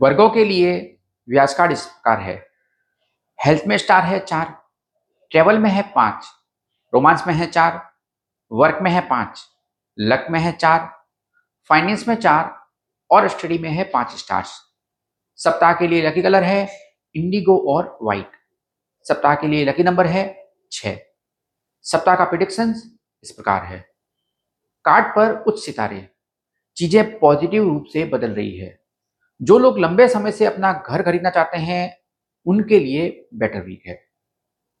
वर्गों के लिए व्यास कार्ड इस प्रकार है। हेल्थ में स्टार है चार ट्रेवल में है पाँच रोमांस में है चार वर्क में है पाँच लक में है चार फाइनेंस में चार और स्टडी में है पाँच स्टार्स सप्ताह के लिए लकी कलर है इंडिगो और वाइट सप्ताह के लिए लकी नंबर है छ सप्ताह का प्रिडिक्शन इस प्रकार है। कार्ड पर उच्च सितारे। चीज़ें पॉजिटिव रूप से बदल रही है। जो लोग लंबे समय से अपना घर खरीदना चाहते हैं, उनके लिए बेटर वीक है।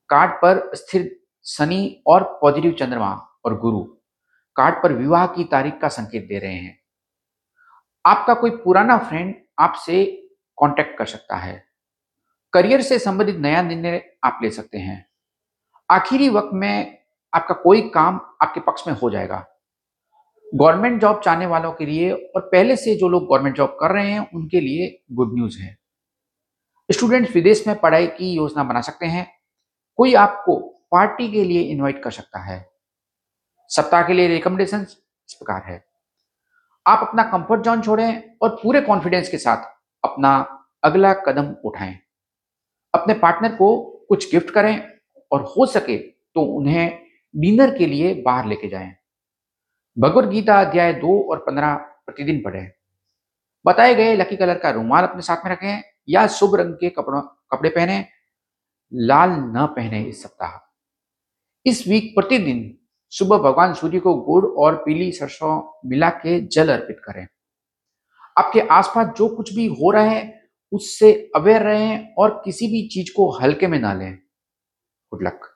कार्ड पर स्थिर शनि और पॉजिटिव चंद्रमा और गुरु। कार्ड पर विवाह की तारीख का संकेत दे रहे हैं। आपका कोई पुराना फ्रेंड आपसे कांटेक्ट कर सकता है। करियर से संबंधित नया निर्णय आप ले सकते हैं। आखिरी वक्त में आपका कोई काम आपके पक्ष में हो जाएगा। गवर्नमेंट जॉब चाहने वालों के लिए और पहले से जो लोग गवर्नमेंट जॉब कर रहे हैं, उनके लिए गुड न्यूज़ है। स्टूडेंट्स विदेश में पढ़ाई की योजना बना सकते हैं। कोई आपको पार्टी के लिए इनवाइट कर सकता है। सप्ताह के लिए रिकमेंडेशन इस प्रकार है। आप अपना कंफर्ट जोन छोड़ें और पूरे कॉन्फिडेंस के साथ अपना अगला कदम उठाएँ। अपने पार्टनर को कुछ गिफ्ट करें और हो सके तो उन्हें डिनर के लिए बाहर लेके जाएँ। भगवत गीता अध्याय दो और पंद्रह प्रतिदिन पढ़ें बताए गए लकी कलर का रुमाल अपने साथ में रखें या शुभ रंग के कपड़ों, कपड़े पहने, लाल न पहने इस सप्ताह। इस वीक प्रतिदिन सुबह भगवान सूर्य को गुड़ और पीली सरसों मिला के जल अर्पित करें। आपके आसपास जो कुछ भी हो रहा है, उससे अवेयर रहें और किसी भी चीज़ को हल्के में ना लें। Good luck